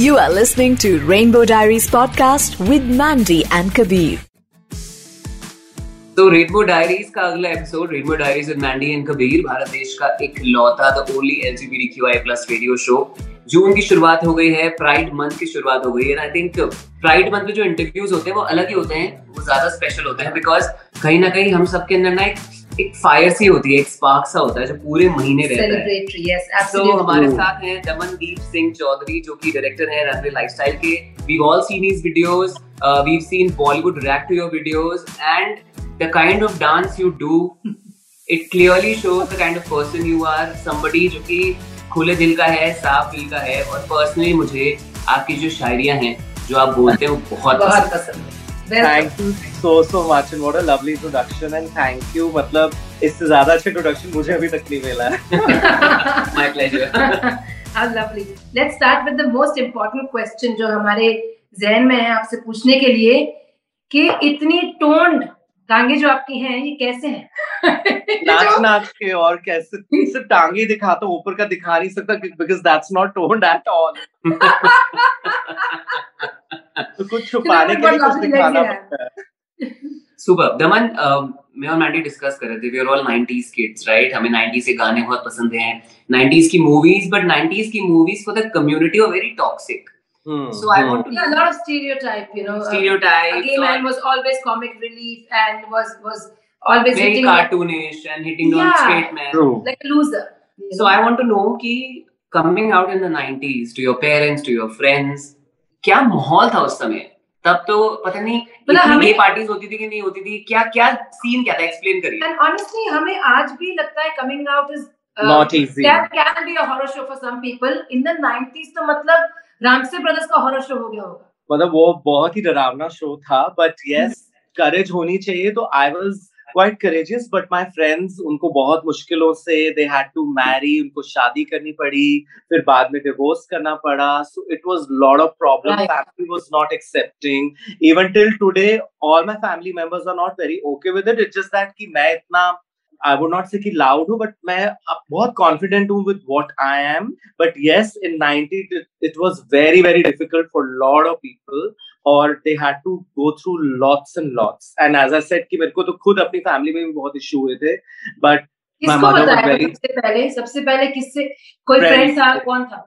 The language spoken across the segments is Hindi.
You are listening to Rainbow Diaries podcast with Mandy and Kabir. तो रेडमो डायरीज का अगला episode Redmo diaries with Mandy and Kabir Bharat देश का एक लौता the only LGBTQI plus radio show June की शुरुआत हो गई है प्राइड मंथ की शुरुआत हो गई है आई थिंक प्राइड मंथ में जो इंटरव्यूज़ होते हैं, वो अलग ही होते हैं, वो ज़्यादा स्पेशल होते हैं बिकॉज़ कहीं ना कहीं हम सबके अंदर ना एक एक फायर सी होती है एक स्पार्क सा होता है जो पूरे महीने रहता है। Yes, तो हमारे साथ हैं दमनदीप सिंह चौधरी जो कि डायरेक्टर हैं रनवे लाइफस्टाइल के। We all seen his videos we have seen Bollywood react to your videos and the kind of dance you do it clearly shows the kind of person you are somebody जो कि खुले दिल का है साफ़ दिल का है और पर्सनली मुझे आपकी जो शायरियाँ हैं जो आप बोलते हैं वो बहुत बहुत पसंद है। Thank you so so much and what a lovely introduction and thank you मतलब इससे ज़्यादा अच्छा इंट्रोडक्शन मुझे अभी तक नहीं मिला। है my pleasure How lovely. Let's start with the most important question जो हमारे जहन में है आपसे पूछने के लिए कि इतनी टोन्ड टांगे जो आपकी हैं ये कैसे हैं? नाच नाच के और कैसे? सिर्फ़ टांगे दिखाता हूँ ऊपर का दिखा नहीं सकता because that's not toned at all तो कुछ छुपाने के लिए कुछ दिखाना पड़ता है। सुपर दमन मैं और मैंडी डिस्कस कर रहे थे we are all 90s kids right हमें 90s के गाने बहुत पसंद हैं। 90s की मूवीज़ बट 90s की movies for the community are very toxic Hmm, so I want Yeah, a lot of stereotype, you know. Stereotype. uh, gay man was always comic relief and was was always very hitting like, cartoonish and hitting yeah, on straight men True. like a loser. So know. I want to know कि coming out in the 90s to your parents, to your friends, क्या माहौल था उस समय? तब तो पता नहीं मतलब हमें- gay parties होती थी कि नहीं होती थी क्या क्या सीन क्या था एक्सप्लेन करिए And honestly, हमें आज भी लगता है coming out is uh, Not easy. Can can be a horror show for some people. In the 90s तो मतलब रामसे ब्रदर्स का horror show हो गया होगा. मतलब वो बहुत ही डरावना शो था बट यस करेज होनी चाहिए तो I was quite courageous but my friends उनको बहुत मुश्किलों से दे हैड टू मैरी उनको शादी करनी पड़ी फिर बाद में डिवोर्स करना पड़ा so it was lot of problem family was not accepting even till today all my family members are not very okay with it it's just that कि मैं इतना I would not say loud हूँ बट मैं बहुत कॉन्फिडेंट हूँ with what I am but yes in ninety it was very very difficult for lot of people और they had to go through lots and lots and as I said कि मेरे को तो खुद अपनी फैमिली में भी बहुत इश्यू हुए थे बट माई सबसे पहले? सबसे पहले किससे? कोई फ्रेंड कौन था?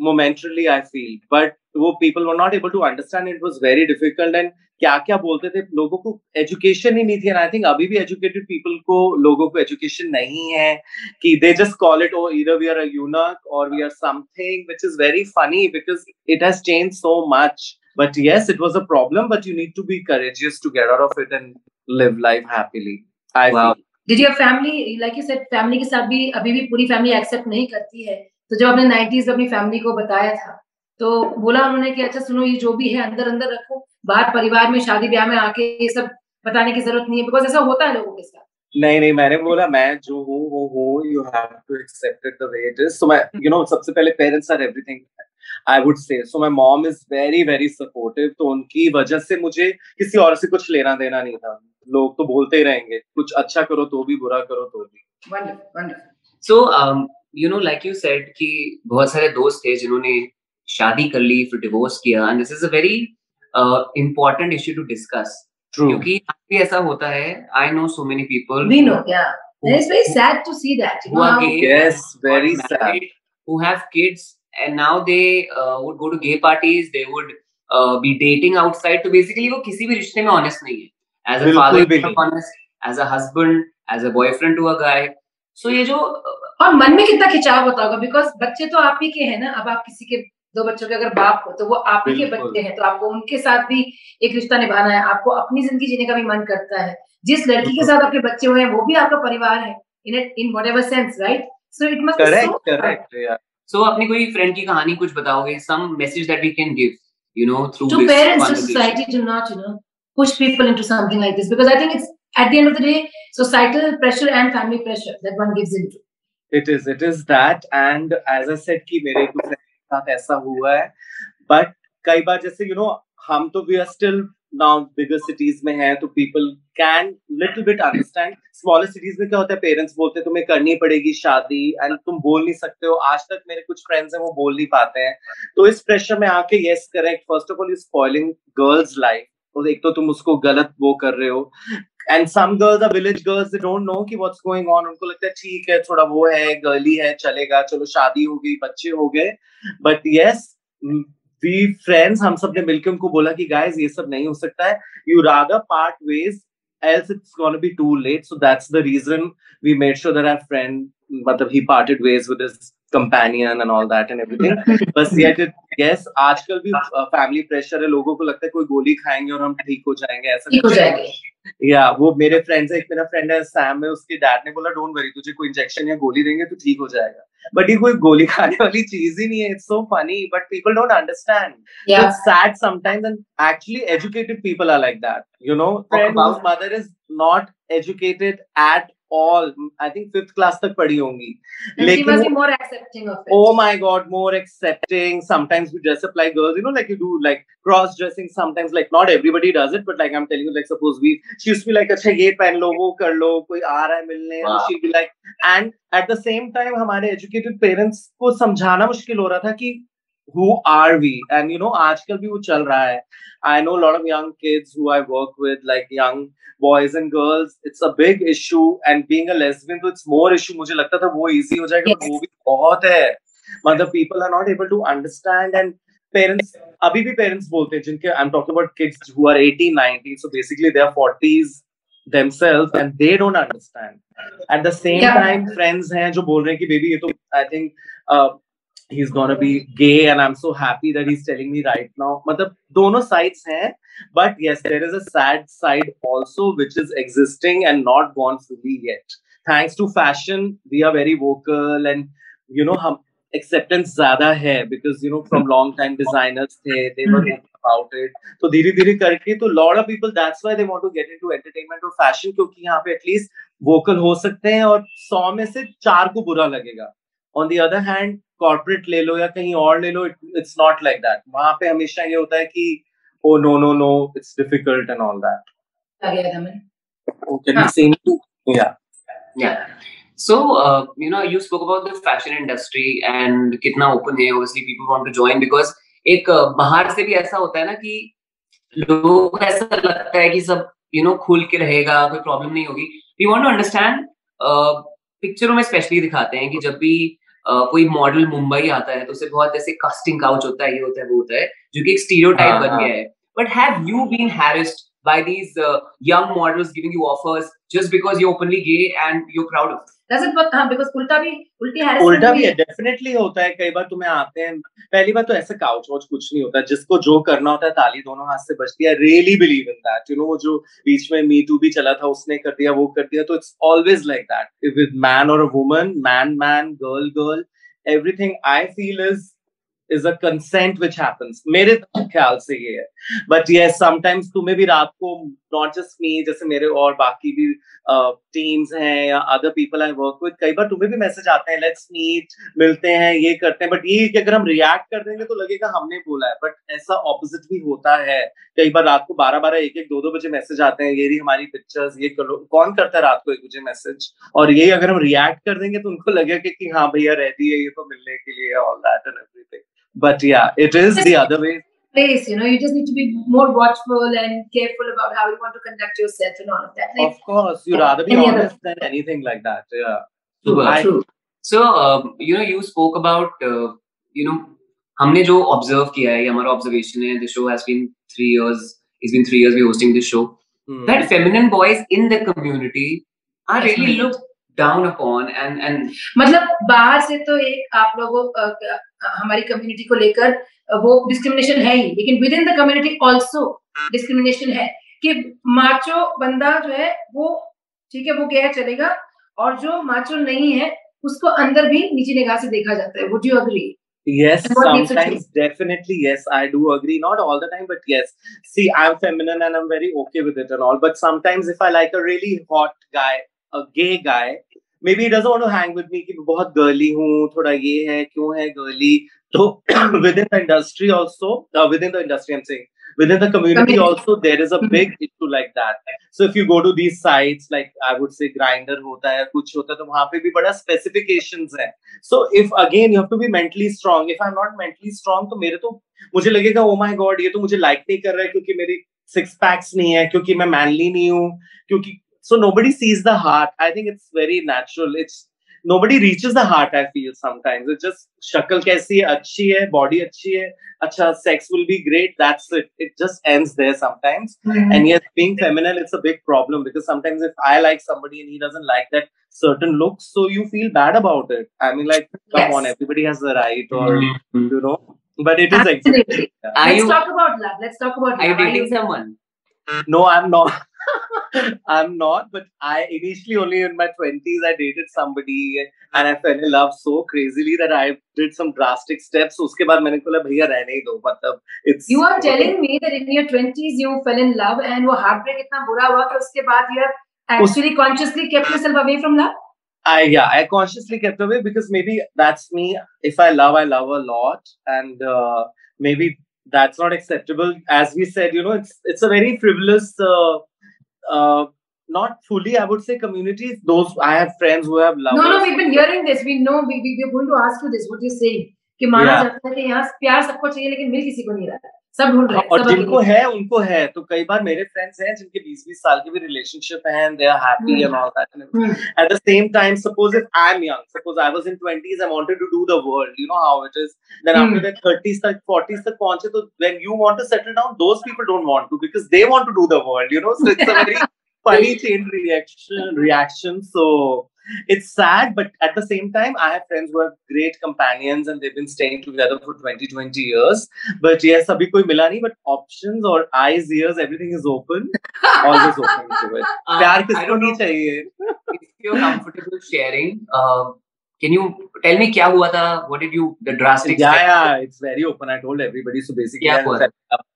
momentarily I feel. But वो people were not able to understand. It was very difficult. And क्या क्या बोलते थे? लोगों को एजुकेशन ही नहीं थी. आई थिंक अभी भी एजुकेटेड पीपल को लोगों को एजुकेशन नहीं है कि they just call it either we are a eunuch और we are something which is very funny because it has change so much but yes it was a problem but you need to be courageous to get out of it and live life happily I did your family like you said family के साथ भी अभी भी पूरी फैमिली एक्सेप्ट नहीं करती है? तो जब 90s में अपनी फैमिली को बताया था तो बोला उन्होंने कि अच्छा सुनो ये जो भी है अंदर अंदर रखो बाहर परिवार में शादी ब्याह में आके ये सब बताने की ज़रूरत नहीं है बिकॉज़ ऐसा होता है लोगों के साथ। नहीं नहीं मैंने बोला मैं जो हूँ वो हूँ you have to accept it the way it is so मैं यू नो सबसे पहले parents are everything I would say so my mom is very very supportive तो उनकी वजह से मुझे किसी और से कुछ लेना देना नहीं था। लोग तो बोलते ही रहेंगे कुछ अच्छा करो तो भी बुरा करो तो भी। Wonderful wonderful so you know like you said कि बहुत सारे दोस्त थे जिन्होंने शादी कर ली फिर डिवोर्स किया and this is a very important issue to discuss क्योंकि भी ऐसा होता है I know so many people we know क्या it's very sad to see that you know yes very sad who have kids and now they would go to gay parties they would be dating outside तो बेसिकली वो किसी भी रिश्ते में ऑनेस्ट नहीं है. As a father as a husband as a boyfriend to a guy so ये जो और मन में कितना खिंचाव होता होगा? बिकॉज़ बच्चे तो आप ही के हैं ना अब आप किसी के दो बच्चों के अगर बाप हो तो वो आप ही के बच्चे हैं तो आपको उनके साथ भी एक रिश्ता निभाना है आपको अपनी ज़िंदगी जीने का भी मन करता है। जिस लड़की के साथ आपके बच्चे हुए हैं वो भी आपका परिवार है in in ever sense right so it must correct correct so अपनी कोई फ्रेंड की कहानी कुछ बताओगे? Some message that we can give you know through to parents to society to not you know push people into something like this because I think it's at the end of the day societal pressure and family pressure that one gives into it is it is that and as i said कि मेरे कुछ साथ ऐसा हुआ है but कई बार जैसे you know हम तो we are still now bigger cities में हैं तो people can little bit understand smaller cities में क्या होता है parents बोलते हैं तुम्हें करनी पड़ेगी शादी and तुम बोल नहीं सकते हो आज तक मेरे कुछ friends हैं वो बोल नहीं पाते हैं तो इस pressure में आके yes correct first of all you're spoiling girls life तो एक तो तुम उसको गलत वो कर रहे हो and some girls are village girls they don't know कि व्हाट्स गोइंग ऑन उनको लगता है, ठीक है, थोड़ा वो है गर्ली है, चलेगा, चलो शादी हो गई, बच्चे हो गए. बट यस वी फ्रेंड्स हम सबने मिलकर उनको बोला कि गाइस ये सब नहीं हो सकता है। You rather part ways else it's going to be too late. So that's the reason we made sure that our friend मतलब ही parted ways with his companion and all that and everything बस ये आई गेस आजकल भी uh, फैमिली प्रेशर है लोगों को लगता है कोई गोली खाएँगे और हम ठीक हो जाएँगे ऐसा ठीक हो जाएँगे। या वो मेरे फ्रेंड्स है एक मेरा फ्रेंड है सैम है उसके डैड ने बोला डोंट वरी तुझे कोई इंजेक्शन या गोली देंगे तो ठीक हो जाएगा. बट ये कोई गोली खाने वाली चीज़ ही नहीं है it's so funny but people don't understand sad sometimes and actually educated people are like that you know mother is not educated at all I think fifth class तक पढ़ी होंगी। लेकिन ओ my god more accepting sometimes we dress up girls you know like you do like cross dressing sometimes like not everybody does it but like I am telling you like suppose we she used like अच्छा ये पहन लो वो कर लो कोई आ रहा है मिलने and at the same time हमारे एजुकेटेड पेरेंट्स को समझाना मुश्किल हो रहा था कि who are we? And you know, आजकल भी वो चल रहा है. I know a lot of young kids who I work with, like young boys and girls. It's a big issue, and being a lesbian, तो it's more issue. मुझे लगता था वो easy हो जाएगा, but Yes. वो भी बहुत है. मतलब people are not able to understand and parents अभी भी parents बोलते हैं जिनके I'm talking about kids who are 18, 19, so basically they are 40s themselves and they don't understand. At the same Yeah. time, friends हैं जो बोल रहे हैं कि baby ये तो I think uh, he's gonna be gay and I'm so happy that he's telling me right now. मतलब दोनों sides हैं but yes there is a sad side also which is existing and not gone fully yet. Thanks to fashion we are very vocal and you know हम acceptance ज़्यादा है because you know from long time designers थे they were about it तो धीरे धीरे करके तो lot of people that's why they want to get into entertainment or fashion क्योंकि यहाँ पे एटलीस्ट वोकल हो सकते हैं और सौ में से चार को बुरा लगेगा on the other hand corporate ले लो या कहीं और ले लो इट्स नॉट लाइक दैट वहाँ पे हमेशा ये होता है कि ओ no no no it's difficult and all that आ गया था मैं कैन यू हाँ. सी या Yeah. So, uh, you know, you spoke about the fashion industry and कितना open है. Obviously, people want to join because एक uh, बाहर से भी ऐसा होता है ना कि लोगों को ऐसा लगता है कि सब यू नो खुल के रहेगा कोई प्रॉब्लम नहीं होगी वी वांट टू अंडरस्टैंड पिक्चरों में स्पेशली दिखाते हैं कि जब भी uh, कोई मॉडल मुंबई आता है तो उसे बहुत ऐसे कास्टिंग काउच होता है ये होता है वो होता है जो कि एक स्टीरियोटाइप हाँ, बन हाँ. गया है but have you been harassed by these uh, young models giving you offers just because you're openly gay and you're proud of it? It but हाँ बिकॉज़ उल्टा भी उल्टी उल्टा भी है डेफिनेटली होता है कई बार तुम्हें आते हैं। पहली बार तो ऐसे काउच कुछ नहीं होता जिसको जो करना होता है ताली दोनों हाथ से बचती है। Really believe in that you know वो जो बीच में मी टू भी चला था उसने कर दिया वो कर दिया तो it's always like that with man और a woman man man girl girl everything I feel is is a consent which happens. मेरे ख्याल से ये है। But yes sometimes तुम्हें भी रात को not just me जैसे मेरे और बाकी भी टीम्स हैं या other people I work with कई बार तुम्हें भी मैसेज आते हैं let's meet मिलते हैं ये करते हैं बट ये कि अगर हम रिएक्ट कर देंगे तो लगेगा हमने बोला है। बट ऐसा ऑपोजिट भी होता है। कई बार रात को बारह बारह एक एक दो दो बजे मैसेज आते हैं ये रही हमारी पिक्चर्स ये करो कौन करता है रात को एक बजे मैसेज और ये अगर हम रिएक्ट कर देंगे तो उनको लगेगा कि, हाँ भैया रेडी है ये तो मिलने के लिए all that and everything But yeah it is the other way place you know you just need to be more watchful and careful about how you want to conduct yourself and all of that like, Of course, you'd rather be Any other- honest than anything like that. Yeah. True, I- true. So, um, you know, you spoke about, uh, you know, हमने जो ऑब्जर्व किया है ये हमारा ऑब्जर्वेशन है the show has been three years it's been three years we hosting this show Hmm. That feminine boys in the community are really Definitely. Look down upon and and मतलब बाहर से तो एक आप लोगों अ, अ, हमारी कम्युनिटी को लेकर वो डिस्क्रिमिनेशन है ही लेकिन within the community also discrimination है कि माचो बंदा जो है वो ठीक है वो गया चलेगा और जो माचो नहीं है उसको अंदर भी नीचे निगाह से देखा जाता है would you agree Yes, sometimes definitely yes, I do agree. Not all the time, but yes. See, I'm feminine and I'm very okay with it and all. But sometimes if I like a really hot guy, a gay guy, maybe he doesn't want to hang with me कि बहुत girly हूँ, थोड़ा ये है, क्यों है girly girly. So within the industry also, uh, within the industry I'm saying, within the community also there is a big issue like that. So if you go to these sites like I would say Grinder होता है, कुछ होता है, तो वहाँ पे भी बड़ा specifications है. So if again you have to be mentally strong. If I'm not mentally strong, तो मेरे तो मुझे लगेगा oh my god ये तो मुझे like नहीं कर रहा है क्योंकि मेरी six packs नहीं है क्योंकि मैं manly नहीं हूँ क्योंकि so nobody sees the heart. I think it's very natural. It's nobody reaches the heart i feel sometimes. It's just shakal kaisi hai achhi hai body achhi hai acha sex will be great. That's it. It just ends there sometimes. Mm-hmm. and yes being feminine it's a big problem because sometimes if i like somebody and he doesn't like that certain looks so you feel bad about it. I mean like come yes. on everybody has the right or mm-hmm. you know but it is exactly yeah. let's you, talk about love. Let's talk about love. are you dating someone. No i'm not. I'm not, but I initially only in my 20s, I dated somebody and I fell in love so crazily that I did some drastic steps. Uske baad maine bola, bhaiya rehne do. Matlab, it's, you are telling me that in your 20s, you fell in love and wo heartbreak itna bura hua ki uske baad you have actually consciously kept yourself away from love? I yeah, I consciously kept away because maybe that's me. If I love, I love a lot, and uh, maybe that's not acceptable. As we said, you know, it's it's a very frivolous uh, uh, not fully, I would say, communities. Those I have friends who have lovers. No, no, we've been hearing this. We know we, we we're going to ask you this. What you're saying कि माना Yeah. जाता है कि यहाँ प्यार सबको चाहिए लेकिन मिल किसी को नहीं रहा है सब ढूंढ रहे हैं और जिनको है। उनको है। तो कई बार मेरे फ्रेंड्स हैं जिनके 20-20 साल के भी रिलेशनशिप है same time suppose if I am young suppose I was in 20s I wanted to do the world you know how it is then after the तक 40s तक पहुँचे तो when you want to settle down those people don't want to because they want to do the world you know so it's a very funny chain reaction reaction. So it's sad, but at the same time, I have friends who are great companions and they've been staying together for 20, 20 years. But yes, abhi koi mila nahi, but options or eyes, ears, everything is open. Always open to it. Uh, um, Pyar if you're comfortable sharing, uh, can you tell me kya hua tha? What did you the drastic? Yeah, step? yeah, it's very open. I told everybody. So basically, yeah, I was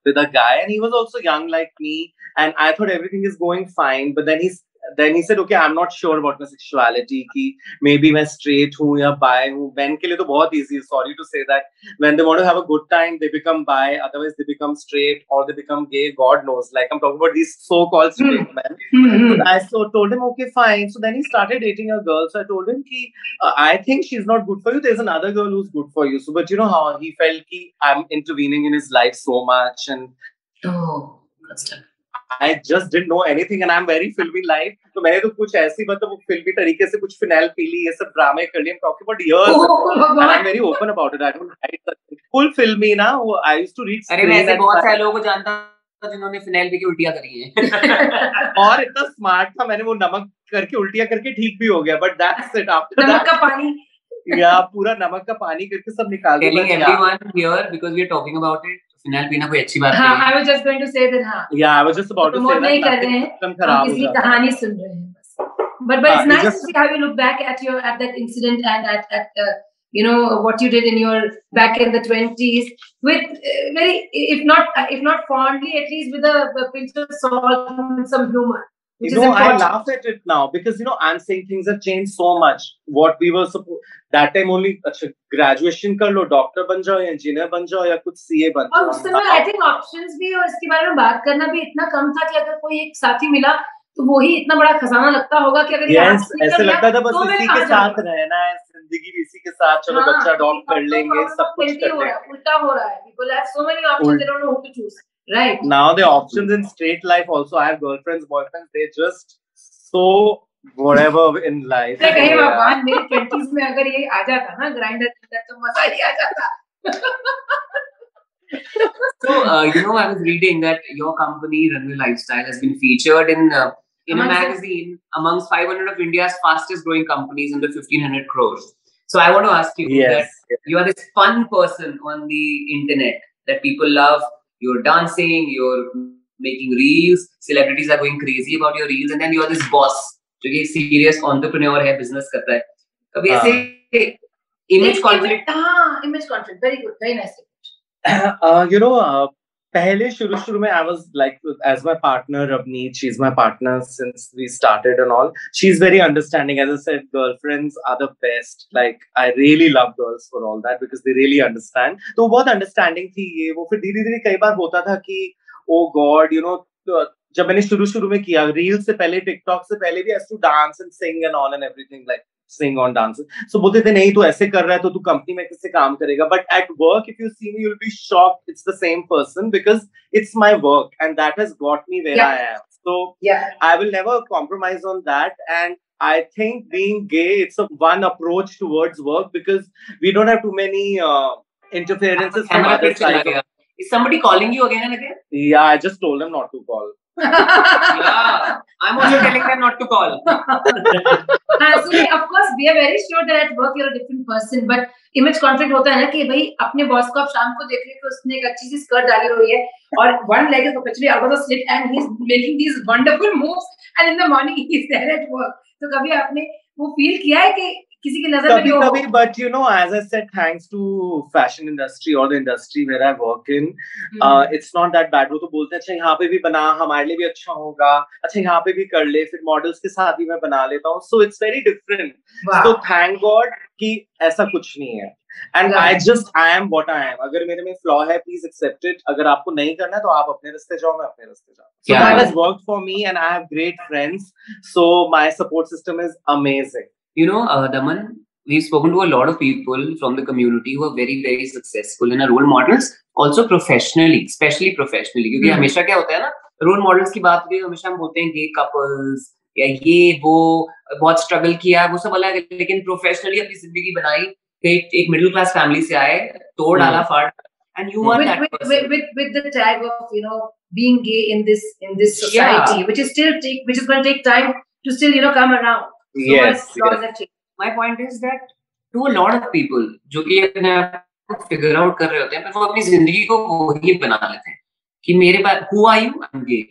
with a guy, and he was also young like me, and I thought everything is going fine. But then he's then he said, okay, I'm not sure about my sexuality. कि maybe मैं straight हूँ या bi हूँ. Men के लिए तो बहुत easy. Sorry to say that. When they want to have a good time, they become bi. Otherwise, they become straight or they become gay. God knows. Like I'm talking about these so-called straight men. Hmm, hmm. So I so told him, okay, fine. So then he started dating a girl. So I told him, ki, uh, I think she's not good for you. There's another girl who's good for you. So, but you know how he felt ki I'm intervening in his life so much, and Oh, that's tough. I just didn't know anything, and I'm very filmy life. तो मैंने तो कुछ ऐसी मतलब वो फिल्मी तरीके से कुछ फिनाइल पी ली ये सब ड्रामे कर लिए I'm talking about years Oh, ago. and I'm भगवान very open about it. I don't hide that. Full filmy ना वो I used to read अरे मैं ऐसे बहुत सारे लोगों को जानता हूँ जिन्होंने फिनाइल पी के उल्टियाँ करी हैं और इतना स्मार्ट था मैंने वो नमक करके उल्टियाँ करके ठीक भी हो गया बट दैट्स इट आफ्टर नमक का पानी या पूरा नमक का पानी करके सब निकाल दिया everyone here because we are talking about it phenyl पीना कोई अच्छी बात हाँ नहीं है I was just going to say that हाँ या I was just about to say नहीं कर दैट रहे हैं, हम खराब हो किसी है कहानी सुन रहे हैं बस but but हाँ, it's it's nice just- to see how you look back at your at that incident and at at uh, you know what you did in your back in the 20s with uh, very if not uh, if not fondly at least with a, a pinch of salt and some humor which you know, I laugh at it now because you know I'm saying things have changed so much. What we were supposed that time only अच्छा graduation कर लो डॉक्टर बन जाओ या इंजीनियर बन जाओ या कुछ सीए बन और उस समय आई थिंक ऑप्शंस भी और इसके बारे में बात करना भी इतना कम था कि अगर कोई एक साथी मिला तो वो ही इतना बड़ा खजाना लगता होगा कि अगर नहीं ऐसे कर लगता था बस तो इसी के साथ रहना है ज़िंदगी भी इसी के साथ चलो हाँ, बच्चा अडॉप्ट कर तो लेंगे सब कुछ कर लेंगे। उल्टा हो रहा है people have so many options उल्ट- they don't know who to choose right now the options in straight life also I have girlfriends boyfriends they just so whatever in life मैं कहीं So, yeah. भगवान मेरे ट्वेंटीज में अगर ये आ जाता ना ग्राइंडर तो मजा ही आ जाता So, uh, you know, I was reading that your company, Runway Lifestyle, has been featured in uh, in a Amongst the- magazine amongst 500 of India's fastest growing companies under 1500 crores. So, I want to ask you yes that you are this fun person on the internet that people love. You're dancing, you're making reels, celebrities are going crazy about your reels, and then you're this boss, जो कि serious entrepreneur है, business करता है. वैसे इमेज कॉन्फ्लिक्ट हाँ image conflict very good very nice uh, you know uh, पहले शुरू शुरू में I was like as my partner Ravneet she is my partner since we started and all she is very understanding as I said girlfriends are the best like I really love girls for all that because they really understand तो बहुत अंडरस्टैंडिंग थी ये। वो फिर धीरे धीरे कई बार होता था कि ओ गॉड यू नो जब मैंने शुरू शुरू में किया रील से पहले टिकटॉक से पहले भी to dance and sing and all and everything like sing on dance so बोलते थे नहीं तू ऐसे कर रहा है तो तू कंपनी में किससे काम करेगा but at work if you see me will be shock it's the same person because it's my work and that has got me where I am so I will never compromise on that and I think being gay, it's a one approach towards work because we don't have too many uh, interferences from other side. Is somebody calling you again and again? Yeah, I just told them not to call. yeah, I'm also telling them to call. हाँ, so of course we are very sure that at work you're a different person, but image conflict होता है ना कि भाई अपने बॉस को आप शाम को देख रहे हो उसने एक अच्छी सी स्कर्ट डाली हुई है और one leg is perpetually out of the slit and he's making these wonderful moves and in the morning he's there at work. तो कभी आपने वो फील किया है कि किसी की नज़र कभी कभी but you know as I said thanks to fashion industry और the industry where I work in it's not that bad वो तो बोलते हैं अच्छा यहाँ पे भी बना हमारे लिए भी अच्छा होगा। अच्छा यहाँ पे भी कर ले फिर मॉडल्स के साथ भी मैं बना लेता हूँ। सो इट्स वेरी डिफरेंट तो थैंक गॉड कि ऐसा कुछ नहीं है। And I just I am what I am अगर मेरे में फ्लॉ है प्लीज़ एक्सेप्ट इट अगर आपको नहीं करना है तो आप अपने रास्ते जाओ मैं अपने रास्ते जाऊँ। That has worked for me and I have great friends. So my support system is amazing. you know, uh, Daman, we've spoken to a lot of people from the community who are very, very successful and are role models, also professionally, especially professionally. क्योंकि mm-hmm. हमेशा क्या होता है ना रोल मॉडल्स की बात होती है हमेशा हम बोलते हैं गे कपल्स या ये वो बहुत स्ट्रगल किया वो सब अलग है लेकिन प्रोफेशनली अपनी जिंदगी बनाई एक मिडिल क्लास फैमिली से आए तोड़ डाला फाड़ and you are with, that with, person. With, with, with the tag of you know being gay in this in this society yeah. which is still take which is going to take time to still you know come around yes, yes. My point is that to a lot of people जो कि अपने आप को फिगर आउट कर रहे होते हैं पर वो अपनी ज़िंदगी को वही बना लेते हैं कि मेरे पास who are you I'm gay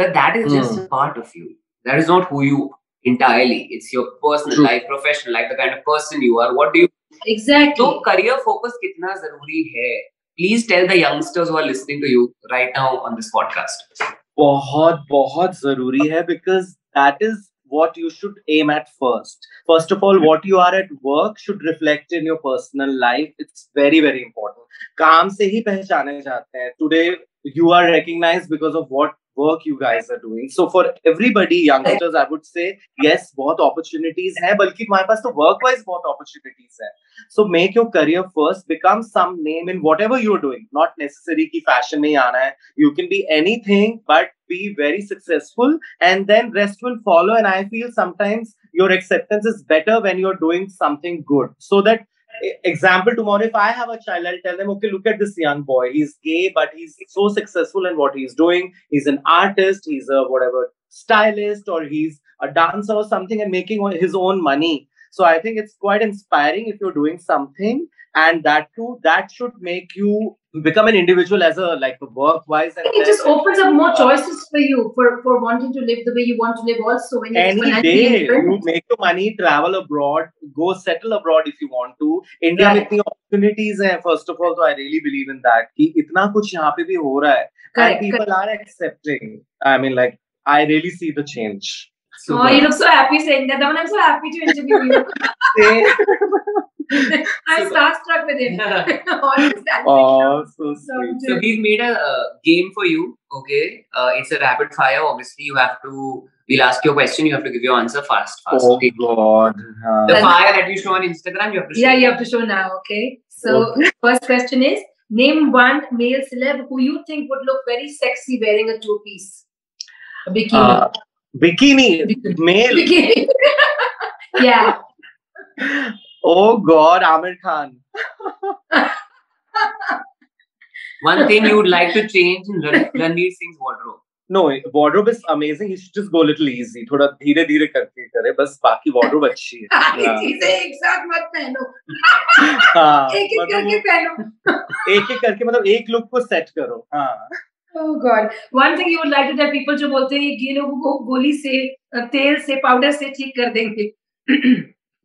but that is just mm. a part of you that is not who you entirely it's your personal True. life professional life the kind of person you are what do you exactly तो career focus कितना ज़रूरी है please tell the youngsters who are listening to you right now on this podcast बहुत बहुत ज़रूरी है because that is what you should aim at first. First of all, what you are at work should reflect in your personal life. It's very, very important. काम से ही पहचाने जाते हैं. Today, you are recognized because of what work you guys are doing. So for everybody, youngsters, I would say, yes, बहुत opportunities हैं, बल्कि तुम्हारे पास तो work-wise बहुत opportunities हैं. So make your career first, become some name in whatever you're doing. Not necessary कि fashion में आना है. You can be anything, but be very successful, and then rest will follow. And I feel sometimes your acceptance is better when you're doing something good, so that example tomorrow if i have a child i'll tell them okay look at this young boy. He's gay but he's so successful in what he's doing. He's an artist he's a whatever stylist or he's a dancer or something and making his own money. So i think it's quite inspiring if you're doing something and that too that should make you become an individual as a like work wise and it just opens up more uh, choices for you for for wanting to live the way you want to live also when any day you make your money travel abroad go settle abroad if you want to india right. with the opportunities hai first of all so i really believe in that ki itna kuch yahan pe bhi ho raha hai correct, and people correct. are accepting i mean like i really see the change oh, Super. Oh, you look so happy saying that. Daman, I'm so happy to interview you. I'm starstruck with him. oh, so sweet. So we've made a uh, game for you. Okay, uh, it's a rapid fire. Obviously, you have to. We'll ask you a question. You have to give your answer fast. fast oh okay. God! Uh, the fire that you show on Instagram, you have to. Show. Yeah, you have to show now. Okay. So okay. first question is: Name one male celeb who you think would look very sexy wearing a two-piece, a bikini. Uh, bikini, bikini. male. Bikini. yeah. Oh God, Amir Khan. One thing you would like to change in Ranveer Singh's wardrobe. No, wardrobe is amazing. He should just go a little easy. थोड़ा धीरे धीरे करके करे बस बाकी wardrobe अच्छी है चीज़ें एक साथ मत पहनो हाँ, एक एक करके पहनो एक एक करके मतलब एक लुक को सेट करो हाँ Oh God. One thing you would like to tell people जो बोलते हैं ये लोगों को गोली से तेल से पाउडर से ठीक कर देंगे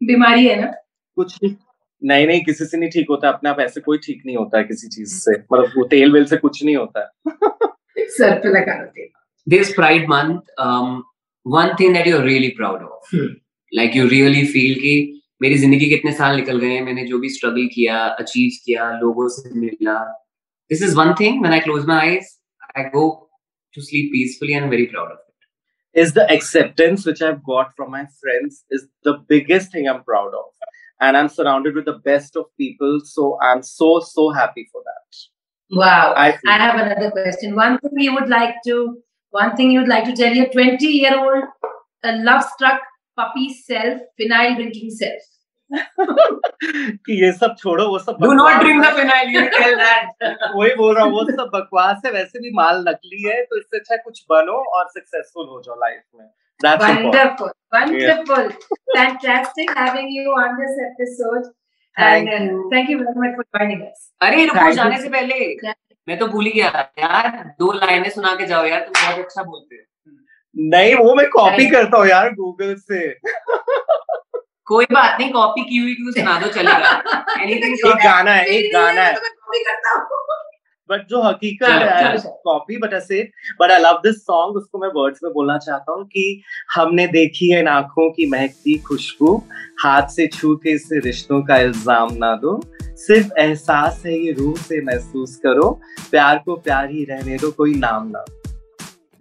बीमारी है ना कुछ नहीं नहीं किसी से नहीं ठीक होता अपने आप ऐसे कोई ठीक नहीं होता है किसी चीज़ से मतलब वो तेल वेल से कुछ नहीं होता है सर पे लगा तेल this pride month um one thing that you're really proud of Hmm. like you really feel कि मेरी ज़िंदगी के इतने साल निकल गए मैंने जो भी स्ट्रगल किया अचीव किया लोगों से मिला this is one thing when i close my eyes i go to sleep peacefully and very proud of it is the acceptance which I've got from my friends is the biggest thing I'm proud of. And I'm surrounded with the best of people. So I'm so, so happy for that. Wow. I I feel have another question. One thing you would like to, one thing you would like to tell your 20 year old uh, love struck puppy self, phenyl drinking self. कि ये सब छोड़ो वो सब do not बकवास drink the है। phenyl you tell that वही बोल रहा हूँ वो सब बकवास है वैसे भी माल नकली है तो इससे अच्छा कुछ बनो और सक्सेसफुल हो जाओ लाइफ में That's important. Wonderful. Wonderful. Fantastic having you on this episode. Thank and uh, you. thank you very much for joining us. अरे रुको जाने से पहले? मैं तो भूल ही गया यार दो लाइनें सुना के जाओ यार तुम बहुत अच्छा बोलते हो नहीं वो मैं कॉपी करता हूँ यार गूगल से कोई बात नहीं कॉपी की हुई क्यों सुना दो चलेगा Anything एक गाना है एक गाना है बट जो हकीकत है कॉपी बट ऐसे but I love this song उसको मैं वर्ड्स में बोलना चाहता हूँ कि हमने देखी है इन आँखों की महकती खुशबू हाथ से छू के इसे रिश्तों का इल्ज़ाम ना दो सिर्फ़ एहसास है ये रूह से महसूस करो प्यार को प्यार ही रहने दो कोई नाम ना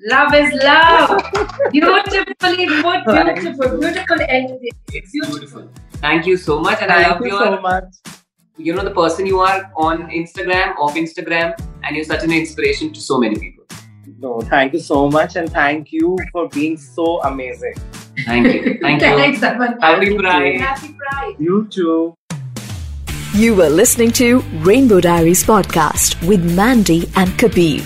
Love is love. Beautifully put. Beautiful. Beautiful. Beautiful. Thank you so much, and Thank I love you your, so much. You know, the person you are on Instagram, off Instagram, and you're such an inspiration to so many people. No, thank you so much, and thank you for being so amazing. Thank you, thank you. Thanks, Aman. Happy You Pride. Happy Pride. You too. You were listening to Rainbow Diaries podcast with Mandy and Kabir.